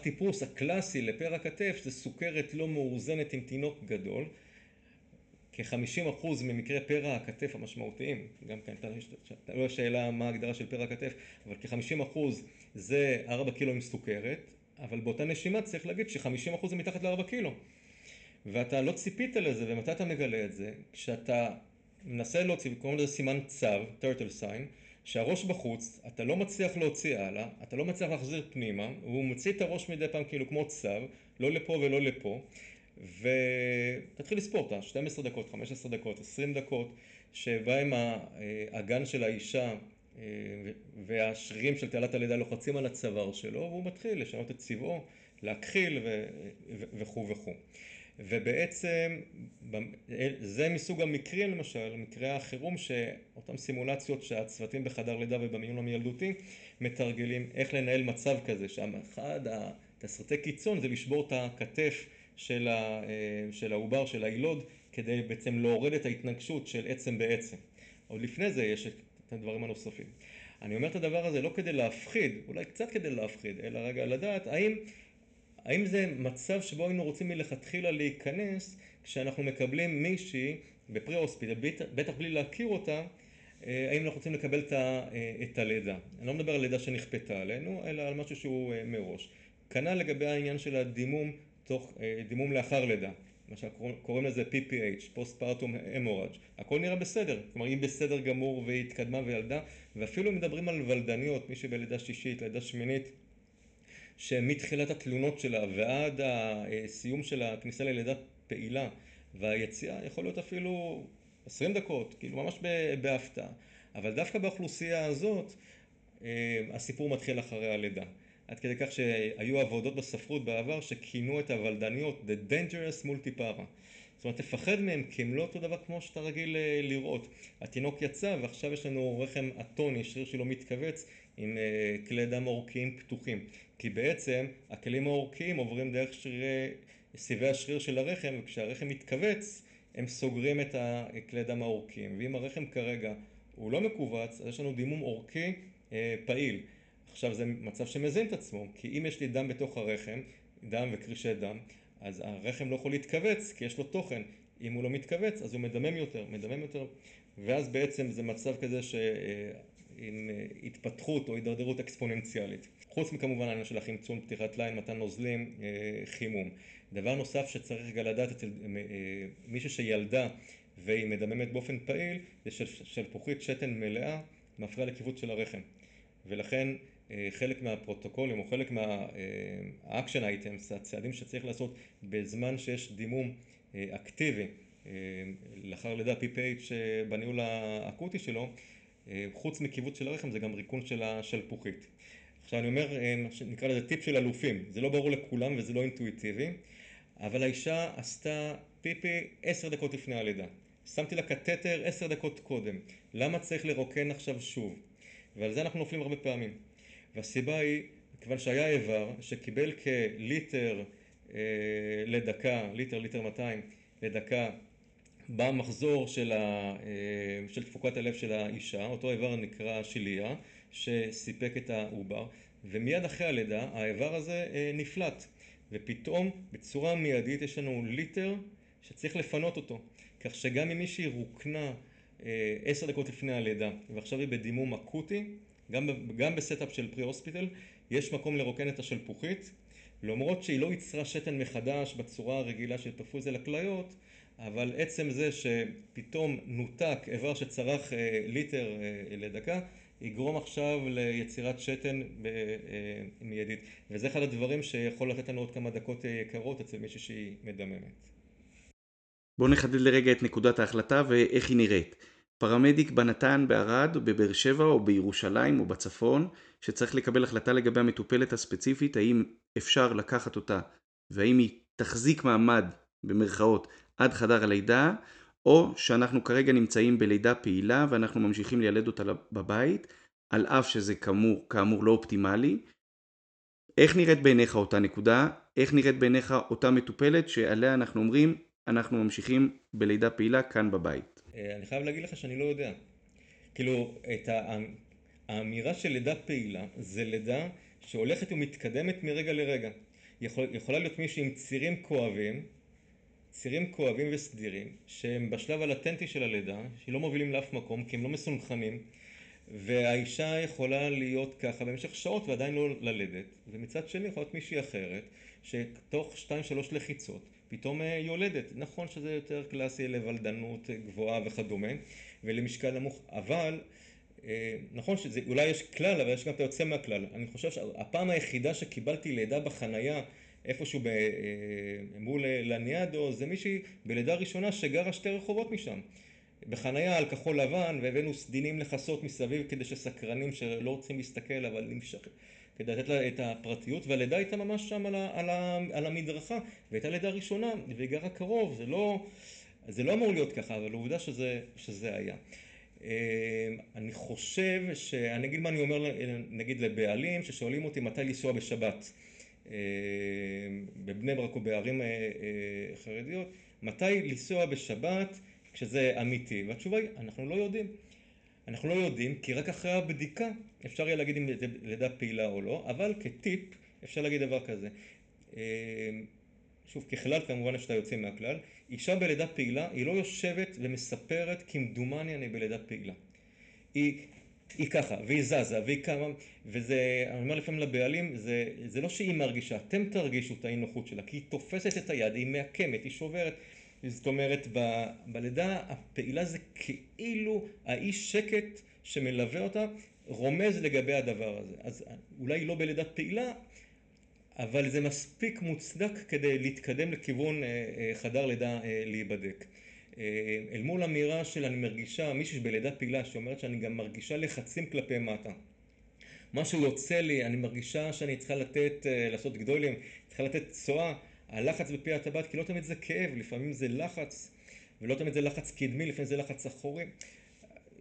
טיפוס הקלאסי לפרע כתף זה סוכרת לא מאוזנת עם תינוק גדול. כחמישים אחוז ממקרי פרע הכתף המשמעותיים גם כן תלוי השאלה מה ההגדרה של פרע הכתף אבל כחמישים אחוז זה ארבע קילו עם סוכרת אבל באותה נשימה צריך להגיד שחמישים אחוז זה מתחת לארבע קילו. ואתה לא ציפית לזה ומתי אתה מגלה את זה? כשאתה מנסה להוציא קוראים לזה סימן צב turtle sign שהראש בחוץ אתה לא מצליח להוציא הלאה אתה לא מצליח להחזיר פנימה והוא מוציא את הראש מדי פעם כאילו כמו צב לא לפה ולא לפה. ותתחיל לספור אותה 12 דקות 15 דקות 20 דקות שבהם האגן של האישה והשרירים של תעלת הלידה לוחצים על הצוואר שלו והוא מתחיל לשנות את צבעו להכחיל וכו' וכו' ובעצם זה מסוג המקרים למשל מקרי החירום שאותם סימולציות שהצוותים בחדר לידה ובמיון המילדותי מתרגלים איך לנהל מצב כזה שאחד התסריטי קיצון זה לשבור את הכתף של העובר של הילוד כדי בעצם להוריד את ההתנגשות של עצם בעצם. עוד לפני זה יש את הדברים הנוספים. אני אומר את הדבר הזה לא כדי להפחיד אולי קצת כדי להפחיד אלא רגע לדעת האם האם זה מצב שבו היינו רוצים מלכתחילה להיכנס כשאנחנו מקבלים מישהי בפרה-הוספיטל בטח בלי להכיר אותה האם אנחנו רוצים לקבל את הלידה. אני לא מדבר על לידה שנכפתה עלינו אלא על משהו שהוא מראש. כנ"ל לגבי העניין של הדימום תוך דימום לאחר לידה מה שקוראים לזה PPH Postpartum Hemorrhage. הכל נראה בסדר. כלומר היא בסדר גמור והיא התקדמה וילדה ואפילו מדברים על ולדניות מישהי בלידה שישית לידה שמינית שמתחילת התלונות שלה ועד הסיום של הכניסה ללידה פעילה והיציאה יכול להיות אפילו עשרים דקות כאילו ממש בהפתעה. אבל דווקא באוכלוסייה הזאת הסיפור מתחיל אחרי הלידה עד כדי כך שהיו עבודות בספרות בעבר שכינו את הוולדניות The Dangerous Multipara. זאת אומרת תפחד מהם כי הם לא אותו דבר כמו שאתה רגיל לראות. התינוק יצא ועכשיו יש לנו רחם אטוני שריר שלו מתכווץ עם כלי דם עורקיים פתוחים. כי בעצם הכלים העורקיים עוברים דרך שרירי סיבי השריר של הרחם וכשהרחם מתכווץ הם סוגרים את הכלי דם העורקיים ואם הרחם כרגע הוא לא מכווץ אז יש לנו דימום עורקי פעיל עכשיו זה מצב שמזין את עצמו כי אם יש לי דם בתוך הרחם דם וקרישי דם אז הרחם לא יכול להתכווץ כי יש לו תוכן. אם הוא לא מתכווץ אז הוא מדמם יותר מדמם יותר. ואז בעצם זה מצב כזה עם התפתחות או הידרדרות אקספוננציאלית. חוץ מכמובן העניין של החמצון פתיחת line מתן נוזלים חימום. דבר נוסף שצריך רגע לדעת אצל מישהי שילדה והיא מדממת באופן פעיל זה שלפוחית שתן מלאה מפריעה לכיווץ של הרחם. ולכן חלק מהפרוטוקולים או חלק מה action items הצעדים שצריך לעשות בזמן שיש דימום אקטיבי לאחר לידה PPH בניהול האקוטי שלו חוץ מכיווץ של הרחם זה גם ריקון של השלפוחית. עכשיו אני אומר נקרא לזה טיפ של אלופים. זה לא ברור לכולם וזה לא אינטואיטיבי אבל האישה עשתה פיפי עשר דקות לפני הלידה. שמתי לה קתטר עשר דקות קודם. למה צריך לרוקן עכשיו שוב? ועל זה אנחנו נופלים הרבה פעמים והסיבה היא כיוון שהיה איבר שקיבל כליטר לדקה ליטר ליטר 200 לדקה במחזור של תפוקת הלב של האישה אותו איבר נקרא שיליה שסיפק את העובר ומיד אחרי הלידה האיבר הזה נפלט. ופתאום בצורה מיידית יש לנו ליטר שצריך לפנות אותו. כך שגם אם מישהי רוקנה עשר דקות לפני הלידה ועכשיו היא בדימום אקוטי גם ב setup של pre-hospital יש מקום לרוקן את השלפוחית, למרות שהיא לא ייצרה שתן מחדש בצורה הרגילה של פרפוזיה לכליות, אבל עצם זה שפתאום נותק איבר שצרך ליטר לדקה, יגרום עכשיו ליצירת שתן מיידית. וזה אחד הדברים שיכול לתת לנו עוד כמה דקות יקרות אצל מישהי שהיא מדממת.
בואו נחדד לרגע את נקודת ההחלטה ואיך היא נראית. פרמדיק בנתן, בערד, בבאר שבע או בירושלים או בצפון, שצריך לקבל החלטה לגבי המטופלת הספציפית, האם אפשר לקחת אותה והאם היא תחזיק מעמד, במרכאות, עד חדר הלידה, או שאנחנו כרגע נמצאים בלידה פעילה ואנחנו ממשיכים לילד אותה בבית, על אף שזה כאמור, כאמור לא אופטימלי. איך נראית בעיניך אותה נקודה? איך נראית בעיניך אותה מטופלת שעליה אנחנו אומרים אנחנו ממשיכים בלידה פעילה כאן בבית?
אה, אני חייב להגיד לך שאני לא יודע. כאילו, את האמירה של לידה פעילה זה לידה שהולכת ומתקדמת מרגע לרגע. יכול, יכולה להיות מישהי עם צירים כואבים צירים כואבים וסדירים שהם בשלב הלטנטי של הלידה, שלא מובילים לאף מקום כי הם לא מסונכנים והאישה יכולה להיות ככה במשך שעות ועדיין לא ללדת ומצד שני יכולה להיות מישהי אחרת שתוך שתיים שלוש לחיצות פתאום היא יולדת. נכון שזה יותר קלאסי לוולדנות גבוהה וכדומה ולמשקל נמוך אבל נכון שאולי יש כלל אבל יש גם את היוצא מהכלל. אני חושב שהפעם היחידה שקיבלתי לידה בחנייה איפשהו מול לניאדו, זה מישהי בלידה ראשונה שגרה שתי רחובות משם. בחנייה על כחול לבן, והבאנו סדינים לכסות מסביב כדי שסקרנים שלא רוצים להסתכל אבל נמשך, כדי לתת לה את הפרטיות, והלידה הייתה ממש שם על, ה, על, ה, על המדרכה, והייתה לידה ראשונה, והיא גרה קרוב, זה לא, זה לא אמור להיות ככה, אבל עובדה שזה, שזה היה. אני חושב, שאני אגיד מה אני אומר נגיד לבעלים ששואלים אותי מתי לנסוע בשבת. בבני ברק או בערים חרדיות, מתי לנסוע בשבת כשזה אמיתי? והתשובה היא, אנחנו לא יודעים. אנחנו לא יודעים כי רק אחרי הבדיקה אפשר יהיה להגיד אם זה לידה פעילה או לא, אבל כטיפ אפשר להגיד דבר כזה. שוב, ככלל כמובן שאתה יוצא מהכלל, אישה בלידה פעילה היא לא יושבת ומספרת כמדומני אני בלידה פעילה. היא היא ככה, והיא זזה, והיא קמה, וזה, אני אומר לפעמים לבעלים, זה, זה לא שהיא מרגישה, אתם תרגישו את האי נוחות שלה, כי היא תופסת את היד, היא מעקמת, היא שוברת, זאת אומרת, ב, בלידה הפעילה זה כאילו האי שקט שמלווה אותה רומז לגבי הדבר הזה. אז אולי לא בלידה פעילה, אבל זה מספיק מוצדק כדי להתקדם לכיוון חדר לידה להיבדק. אל מול אמירה של אני מרגישה, מישהי בלידה פעילה שאומרת שאני גם מרגישה לחצים כלפי מטה. משהו יוצא לי, אני מרגישה שאני צריכה לתת, לעשות גדולים, צריכה לתת צואה, הלחץ בפי הטבעת, כי לא תמיד זה כאב, לפעמים זה לחץ, ולא תמיד זה לחץ קדמי, לפעמים זה לחץ אחורי.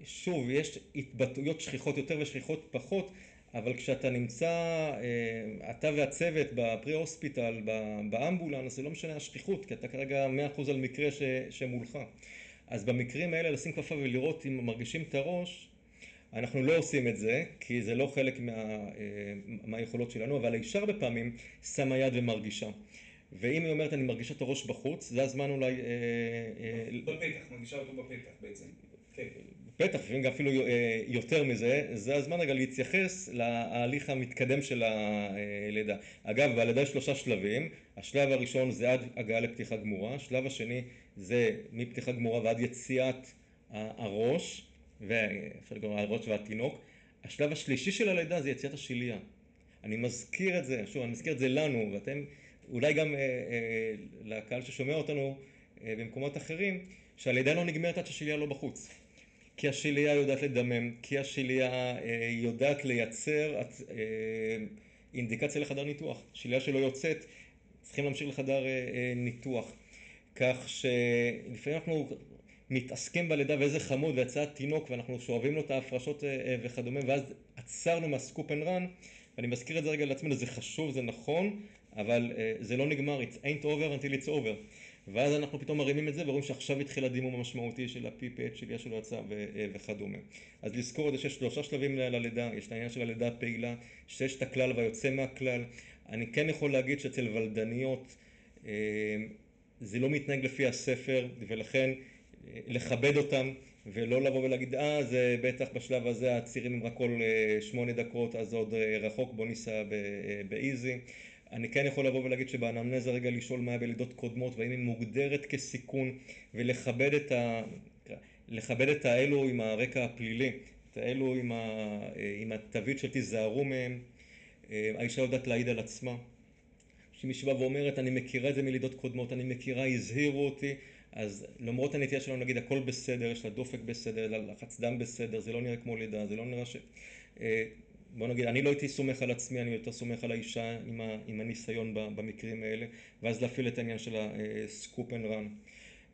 שוב, יש התבטאויות שכיחות יותר ושכיחות פחות, אבל כשאתה נמצא, אתה והצוות בפרי-הוספיטל, באמבולנס, זה לא משנה השכיחות, כי אתה כרגע מאה אחוז על מקרה שמולך. אז במקרים האלה לשים כפפה ולראות אם מרגישים את הראש, אנחנו לא עושים את זה, כי זה לא חלק מהיכולות שלנו, אבל האישה הרבה פעמים שמה יד ומרגישה. ואם היא אומרת אני מרגישה את הראש בחוץ, זה הזמן אולי...
בפתח, מרגישה אותו בפתח בעצם.
בטח, לפעמים גם אפילו יותר מזה, זה הזמן רגע להתייחס להליך המתקדם של הלידה. אגב, בלידה יש שלושה שלבים, השלב הראשון זה עד הגעה לפתיחה גמורה, השלב השני זה מפתיחה גמורה ועד יציאת הראש, ואפשר לקרוא הראש והתינוק, השלב השלישי של הלידה זה יציאת השלייה. אני מזכיר את זה, שוב, אני מזכיר את זה לנו, ואתם, אולי גם לקהל ששומע אותנו במקומות אחרים, שהלידה לא נגמרת עד שהשלייה לא בחוץ. כי השלייה יודעת לדמם, כי השלייה יודעת לייצר אינדיקציה לחדר ניתוח. שלייה שלא יוצאת, צריכים להמשיך לחדר ניתוח. כך שלפעמים אנחנו מתעסקים בלידה ואיזה חמוד ויצא תינוק ואנחנו שואבים לו את ההפרשות וכדומה ואז עצרנו מה scoop and run ואני מזכיר את זה רגע לעצמנו, זה חשוב, זה נכון, אבל זה לא נגמר, it ain't over until it's over. ואז אנחנו פתאום מרימים את זה ורואים שעכשיו התחיל הדימום המשמעותי של ה-PPH שלי שלא יצא וכדומה. אז לזכור את זה שיש שלושה שלבים ללידה, יש את העניין של הלידה הפעילה, שיש את הכלל והיוצא מהכלל. אני כן יכול להגיד שאצל ולדניות זה לא מתנהג לפי הספר ולכן לכבד אותם ולא לבוא ולהגיד אה זה בטח בשלב הזה הצירים הם רק כל שמונה דקות אז עוד רחוק בוא ניסע באיזי אני כן יכול לבוא ולהגיד שבאנמנזה רגע לשאול מה היה בלידות קודמות והאם היא מוגדרת כסיכון ולכבד את ה... לכבד את האלו עם הרקע הפלילי, את האלו עם, ה... עם התווית של תיזהרו מהם, האישה יודעת להעיד על עצמה. כשמישהי באה ואומרת אני מכירה את זה מלידות קודמות, אני מכירה, הזהירו אותי, אז למרות הנטייה שלנו להגיד הכל בסדר, יש לה דופק בסדר, לחץ דם בסדר, זה לא נראה כמו לידה, זה לא נראה ש... בוא נגיד, אני לא הייתי סומך על עצמי, אני יותר סומך על האישה עם, ה, עם הניסיון במקרים האלה, ואז להפעיל את העניין של ה scoop and run.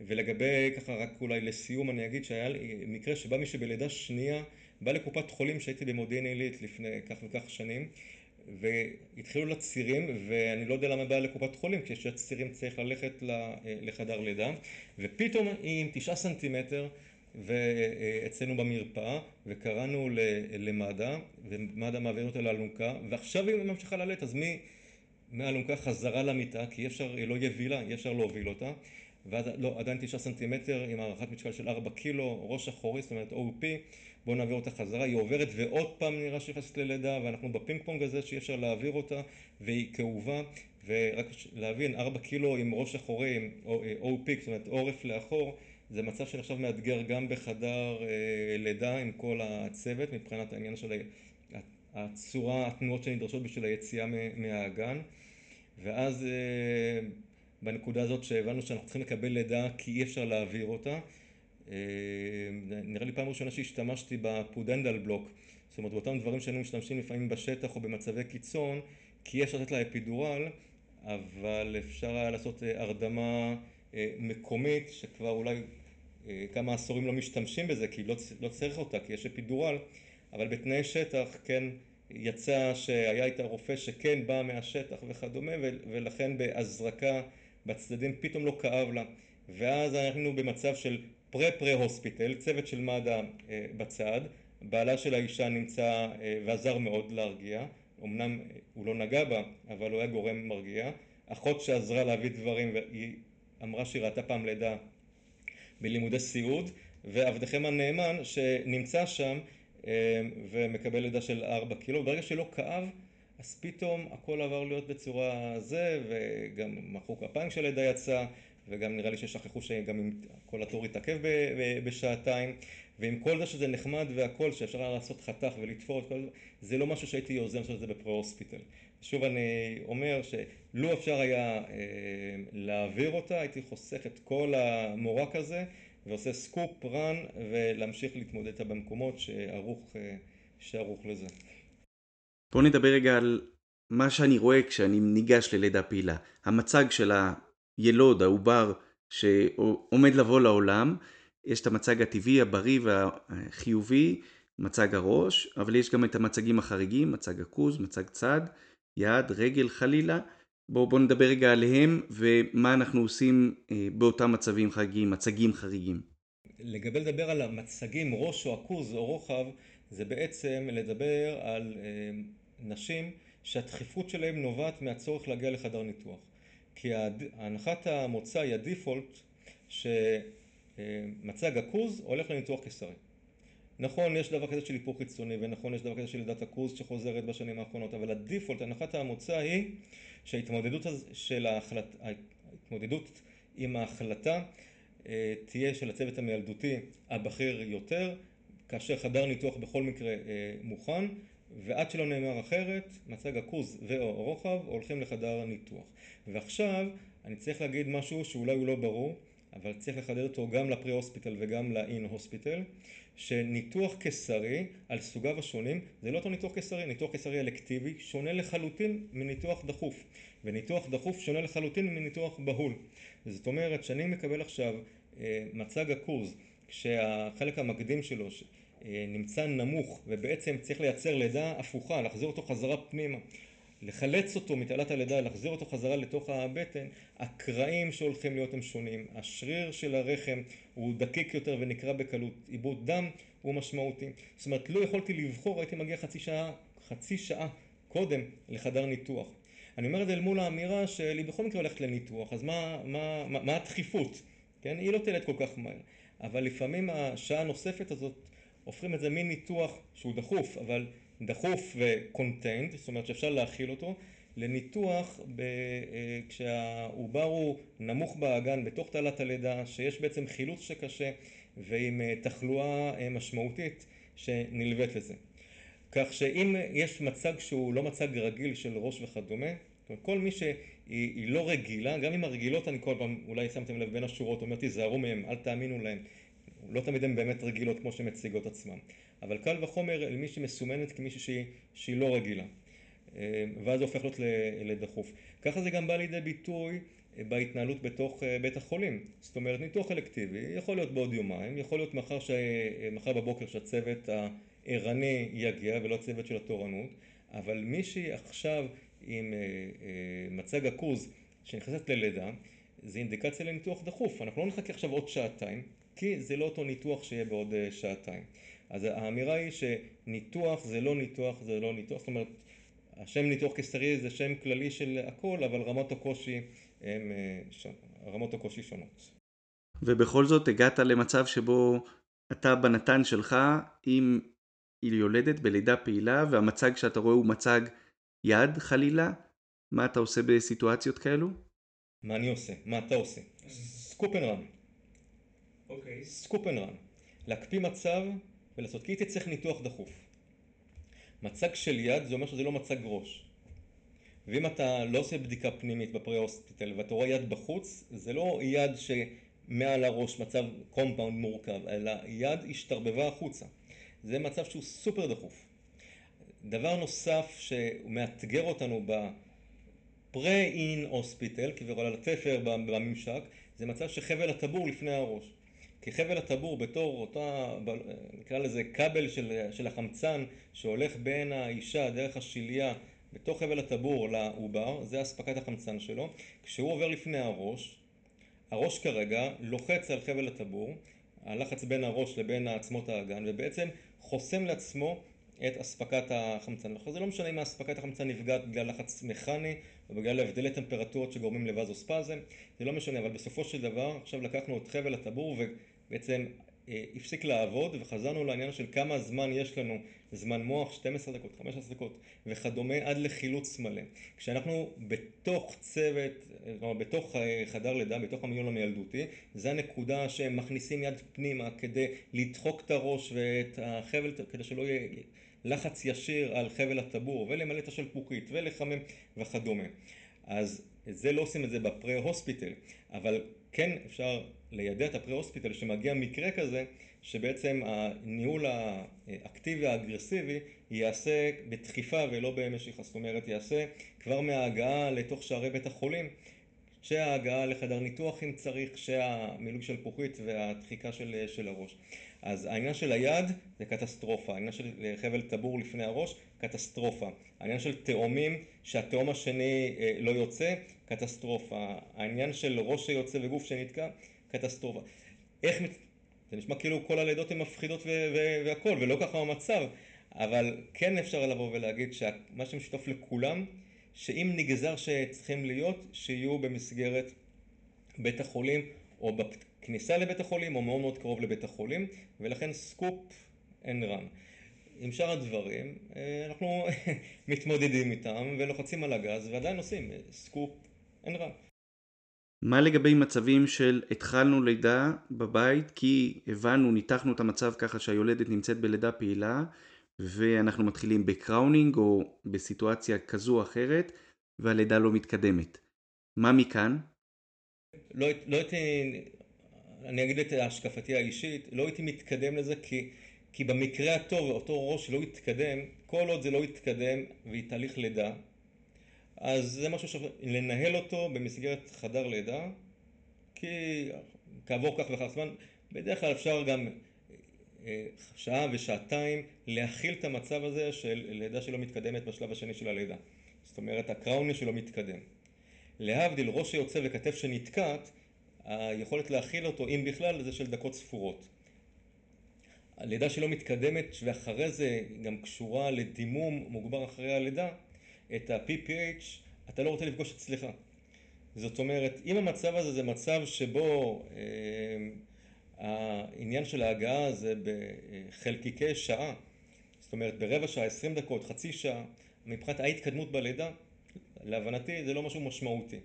ולגבי, ככה רק אולי לסיום אני אגיד שהיה מקרה שבא מישהו בלידה שנייה, בא לקופת חולים שהייתי במודיעין עילית לפני כך וכך שנים, והתחילו לה צירים, ואני לא יודע למה באה לקופת חולים, כשיש צירים צריך ללכת לחדר לידה, ופתאום היא עם תשעה סנטימטר ואצלנו במרפאה, וקראנו למד"א, ומד"א מעביר אותה לאלונקה, ועכשיו היא ממשיכה ללדת, אז מהאלונקה חזרה למיטה, כי אי אפשר, היא לא יבילה, אי אפשר להוביל אותה, ואז לא, עדיין תשעה סנטימטר עם הערכת משקל של ארבע קילו, ראש אחורי, זאת אומרת OP, בואו נעביר אותה חזרה, היא עוברת ועוד פעם נראה שהיא נכנסת ללידה, ואנחנו בפינג פונג הזה שאי אפשר להעביר אותה, והיא כאובה, ורק להבין, ארבע קילו עם ראש אחורי, עם OP, זאת אומרת עורף לאחור, זה מצב שנחשב מאתגר גם בחדר לידה עם כל הצוות מבחינת העניין של הצורה, התנועות שנדרשות בשביל היציאה מהאגן. ואז בנקודה הזאת שהבנו שאנחנו צריכים לקבל לידה כי אי אפשר להעביר אותה נראה לי פעם ראשונה שהשתמשתי בפודנדל בלוק. זאת אומרת באותם דברים שהיינו משתמשים לפעמים בשטח או במצבי קיצון כי אי אפשר לתת לה אפידורל אבל אפשר היה לעשות הרדמה מקומית שכבר אולי כמה עשורים לא משתמשים בזה כי לא צריך אותה כי יש אפידורל אבל בתנאי שטח כן יצא שהיה איתה רופא שכן בא מהשטח וכדומה ולכן בהזרקה בצדדים פתאום לא כאב לה. ואז היינו במצב של פרה פרה הוספיטל צוות של מד"א בצד. בעלה של האישה נמצא ועזר מאוד להרגיע. אמנם הוא לא נגע בה אבל הוא היה גורם מרגיע. אחות שעזרה להביא דברים והיא אמרה שהיא ראתה פעם לידה בלימודי סיעוד ועבדכם הנאמן שנמצא שם ומקבל לידה של ארבע קילו ברגע שלא כאב אז פתאום הכל עבר להיות בצורה זה וגם מחאו כפיים כשהלידה יצא וגם נראה לי ששכחו שגם כל התור התעכב בשעתיים ועם כל זה שזה נחמד והכל שאפשר היה לעשות חתך ולתפור זה לא משהו שהייתי יוזם את זה בפרה-הוספיטל שוב אני אומר שלו אפשר היה להעביר אותה הייתי חוסך את כל המורק הזה ועושה סקופ, רן ולהמשיך להתמודד איתה במקומות שערוך לזה.
בוא נדבר רגע על מה שאני רואה כשאני ניגש ללידה פעילה. המצג של הילוד, העובר שעומד לבוא לעולם יש את המצג הטבעי, הבריא והחיובי מצג הראש אבל יש גם את המצגים החריגים, מצג עכוז, מצג צד יד, רגל חלילה. בואו בוא נדבר רגע עליהם ומה אנחנו עושים באותם מצבים חריגים, מצגים חריגים.
לגבי לדבר על המצגים ראש או עכוז או רוחב זה בעצם לדבר על נשים שהדחיפות שלהם נובעת מהצורך להגיע לחדר ניתוח. כי הנחת המוצא היא הדיפולט שמצג עכוז הולך לניתוח קיסרי. נכון יש דבר כזה של היפוך חיצוני ונכון יש דבר כזה של לידת עכוז שחוזרת בשנים האחרונות אבל הדיפולט, הנחת המוצא היא שההתמודדות של ההחלטה, ההתמודדות עם ההחלטה תהיה של הצוות המילדותי הבכיר יותר כאשר חדר ניתוח בכל מקרה מוכן ועד שלא נאמר אחרת מצג עכוז ו/או רוחב הולכים לחדר הניתוח ועכשיו אני צריך להגיד משהו שאולי הוא לא ברור אבל צריך לחדד אותו גם לפרה-הוספיטל וגם לאין-הוספיטל שניתוח קיסרי על סוגיו השונים זה לא אותו ניתוח קיסרי, ניתוח קיסרי אלקטיבי שונה לחלוטין מניתוח דחוף וניתוח דחוף שונה לחלוטין מניתוח בהול. זאת אומרת שאני מקבל עכשיו מצג עכוז כשהחלק המקדים שלו נמצא נמוך ובעצם צריך לייצר לידה הפוכה, להחזיר אותו חזרה פנימה לחלץ אותו מתעלת הלידה, להחזיר אותו חזרה לתוך הבטן הקרעים שהולכים להיות הם שונים. השריר של הרחם הוא דקיק יותר ונקרע בקלות. עיבוד דם הוא משמעותי. זאת אומרת לא יכולתי לבחור הייתי מגיע חצי שעה חצי שעה קודם לחדר ניתוח. אני אומר את זה אל מול האמירה שלי בכל מקרה הולכת לניתוח אז מה הדחיפות? היא לא תלד כל כך מהר. אבל לפעמים השעה הנוספת הזאת הופכים את זה מין ניתוח שהוא דחוף, אבל דחוף ו-contained, זאת אומרת שאפשר להכיל אותו, לניתוח כשהעובר הוא נמוך באגן בתוך תעלת הלידה, שיש בעצם חילוץ שקשה ועם תחלואה משמעותית שנלווית לזה. כך שאם יש מצג שהוא לא מצג רגיל של ראש וכדומה, כל מי שהיא לא רגילה, גם אם הרגילות אני כל פעם אולי שמתם לב בין השורות, אומר תיזהרו מהם, אל תאמינו להם, לא תמיד הן באמת רגילות כמו שהן מציגות עצמן, אבל קל וחומר אל מי שמסומנת כמישהי שהיא לא רגילה, ואז זה הופך להיות לדחוף. ככה זה גם בא לידי ביטוי בהתנהלות בתוך בית החולים, זאת אומרת ניתוח אלקטיבי יכול להיות בעוד יומיים, יכול להיות מחר בבוקר שהצוות הערני יגיע ולא צוות של התורנות, אבל מישהי עכשיו עם מצג עכוז שנכנסת ללידה, זה אינדיקציה לניתוח דחוף, אנחנו לא נחכה עכשיו עוד שעתיים, כי זה לא אותו ניתוח שיהיה בעוד שעתיים. אז האמירה היא שניתוח זה לא ניתוח, זה לא ניתוח, זאת אומרת השם ניתוח קיסרי זה שם כללי של הכל, אבל רמות הקושי הן רמות הקושי שונות.
ובכל זאת הגעת למצב שבו אתה בנתן שלך עם יולדת בלידה פעילה והמצג שאתה רואה הוא מצג יד חלילה, מה אתה עושה בסיטואציות כאלו?
מה אני עושה? מה אתה עושה? scoop and run. אוקיי. scoop and run. להקפיא מצב ולעשות, כי הייתי צריך ניתוח דחוף. מצג של יד זה אומר שזה לא מצג ראש. ואם אתה לא עושה בדיקה פנימית ב pre-hospital ואתה רואה יד בחוץ, זה לא יד שמעל הראש מצב compound מורכב, אלא יד השתרבבה החוצה. זה מצב שהוא סופר דחוף. דבר נוסף שמאתגר אותנו ב pre-in-hospital, כביכול על התפר בממשק, זה מצב שחבל הטבור לפני הראש. כי חבל הטבור בתור אותה, נקרא לזה כבל של, של החמצן שהולך בין האישה דרך השליה בתוך חבל הטבור לעובר, זה אספקת החמצן שלו. כשהוא עובר לפני הראש, הראש כרגע לוחץ על חבל הטבור, הלחץ בין הראש לבין עצמות האגן, ובעצם חוסם לעצמו את אספקת החמצן. זה לא משנה אם אספקת החמצן נפגעת בגלל לחץ מכני או בגלל הבדלי טמפרטורות שגורמים לווזוספזם, זה לא משנה, אבל בסופו של דבר עכשיו לקחנו את חבל הטבור ובעצם הפסיק לעבוד וחזרנו לעניין של כמה זמן יש לנו, זמן מוח, 12 דקות, 15 דקות וכדומה עד לחילוץ מלא. כשאנחנו בתוך צוות, בתוך חדר לידה, בתוך המיון המילדותי, זה הנקודה שמכניסים יד פנימה כדי לדחוק את הראש ואת החבל, כדי שלא יהיה לחץ ישיר על חבל הטבור ולמלא את השלפוחית ולחמם וכדומה. אז זה לא עושים את זה בפרה-הוספיטל, אבל כן אפשר לידע את הפרה-הוספיטל שמגיע מקרה כזה שבעצם הניהול האקטיבי האגרסיבי ייעשה בדחיפה ולא במשיכה, זאת אומרת ייעשה כבר מההגעה לתוך שערי בית החולים, שההגעה לחדר ניתוח אם צריך, שהמילוי של פוחית והדחיקה של, של הראש. אז העניין של היד זה קטסטרופה, העניין של חבל טבור לפני הראש, קטסטרופה. העניין של תאומים שהתאום השני לא יוצא, קטסטרופה. העניין של ראש שיוצא וגוף שנתקע, קטסטרופה. איך, זה נשמע כאילו כל הלידות הן מפחידות והכל, ולא ככה המצב, אבל כן אפשר לבוא ולהגיד שמה שמשותף לכולם, שאם נגזר שצריכים להיות, שיהיו במסגרת בית החולים או בכניסה לבית החולים או מאוד מאוד קרוב לבית החולים, ולכן scoop and run. עם שאר הדברים, אנחנו מתמודדים איתם ולוחצים על הגז ועדיין עושים scoop and run.
מה לגבי מצבים של התחלנו לידה בבית כי הבנו, ניתחנו את המצב ככה שהיולדת נמצאת בלידה פעילה ואנחנו מתחילים ב crowning או בסיטואציה כזו או אחרת והלידה לא מתקדמת. מה מכאן?
לא, לא הייתי, אני אגיד את השקפתי האישית, לא הייתי מתקדם לזה כי, כי במקרה הטוב אותו ראש לא יתקדם, כל עוד זה לא יתקדם והיא תהליך לידה אז זה משהו שלנהל אותו במסגרת חדר לידה כי כעבור כך וכך זמן בדרך כלל אפשר גם שעה ושעתיים להכיל את המצב הזה של לידה שלא מתקדמת בשלב השני של הלידה. זאת אומרת הקראוני שלא מתקדם. להבדיל ראש שיוצא וכתף שנתקעת היכולת להכיל אותו אם בכלל זה של דקות ספורות. הלידה שלא מתקדמת ואחרי זה גם קשורה לדימום מוגבר אחרי הלידה את ה-PPH אתה לא רוצה לפגוש אצלך זאת אומרת אם המצב הזה זה מצב שבו העניין של ההגעה זה בחלקיקי שעה, זאת אומרת ברבע שעה, עשרים דקות, חצי שעה, מבחינת ההתקדמות בלידה, להבנתי זה לא משהו משמעותי.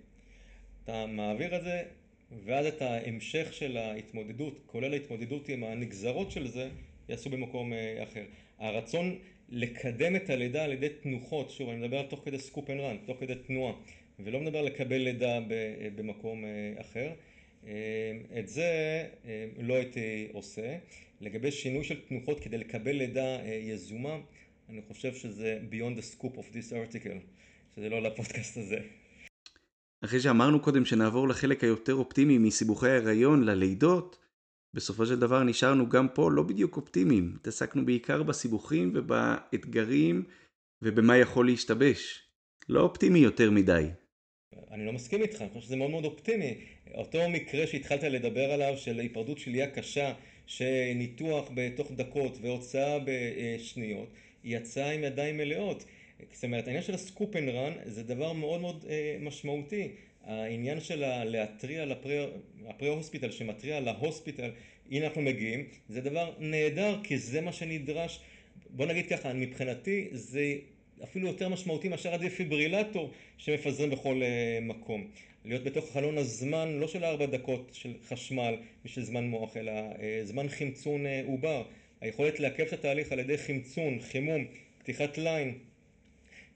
אתה מעביר את זה, ואז את ההמשך של ההתמודדות, כולל ההתמודדות עם הנגזרות של זה, יעשו במקום אחר. הרצון לקדם את הלידה על ידי תנוחות, שוב אני מדבר על תוך כדי scoop and run, תוך כדי תנועה, ולא מדבר על לקבל לידה במקום אחר, את זה לא הייתי עושה. לגבי שינוי של תנוחות כדי לקבל לידה יזומה, אני חושב שזה beyond the scope of this article, שזה לא לפודקאסט הזה.
אחרי שאמרנו קודם שנעבור לחלק היותר אופטימי מסיבוכי ההיריון ללידות, בסופו של דבר נשארנו גם פה לא בדיוק אופטימיים, התעסקנו בעיקר בסיבוכים ובאתגרים ובמה יכול להשתבש. לא אופטימי יותר מדי.
אני לא מסכים איתך, אני חושב שזה מאוד מאוד אופטימי. אותו מקרה שהתחלת לדבר עליו של היפרדות שליה קשה, שניתוח בתוך דקות והוצאה בשניות, יצא עם ידיים מלאות. זאת אומרת, העניין של ה scoop and run זה דבר מאוד מאוד משמעותי. העניין של להתריע לפרה-הוספיטל שמתריע להוספיטל, הנה אנחנו מגיעים, זה דבר נהדר כי זה מה שנדרש. בוא נגיד ככה, מבחינתי זה אפילו יותר משמעותי מאשר הדפיברילטור שמפזרים בכל מקום. להיות בתוך חלון הזמן, לא של ארבע דקות של חשמל ושל זמן מוח, אלא זמן חמצון עובר. היכולת לעכב את התהליך על ידי חמצון, חימום, פתיחת ליין,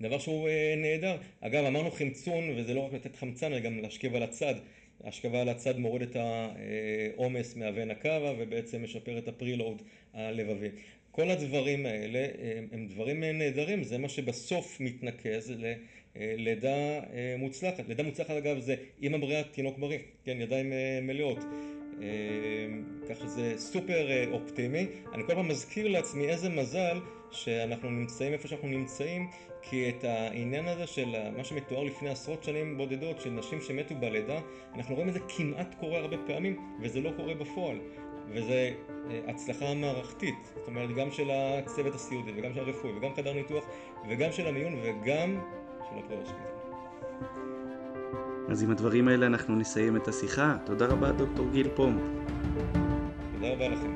דבר שהוא נהדר. אגב, אמרנו חמצון, וזה לא רק לתת חמצן, אלא גם להשכב על הצד. השכבה על הצד מוריד את העומס מהוונה קאבה, ובעצם משפר את הפרילוד הלבבי. כל הדברים האלה הם דברים נהדרים, זה מה שבסוף מתנקז ללידה מוצלחת. לידה מוצלחת אגב זה אמא בריאה, תינוק בריא, כן, ידיים מלאות. כך שזה סופר אופטימי. אני כל פעם מזכיר לעצמי איזה מזל שאנחנו נמצאים איפה שאנחנו נמצאים, כי את העניין הזה של מה שמתואר לפני עשרות שנים בודדות, של נשים שמתו בלידה, אנחנו רואים את זה כמעט קורה הרבה פעמים, וזה לא קורה בפועל. וזה הצלחה מערכתית, זאת אומרת גם של הצוות הסיעודי וגם של הרפואי וגם חדר ניתוח וגם של המיון וגם של הפרה-הוספיטל.
אז עם הדברים האלה אנחנו נסיים את השיחה. תודה רבה דוקטור גיל פומפ.
תודה רבה לכם,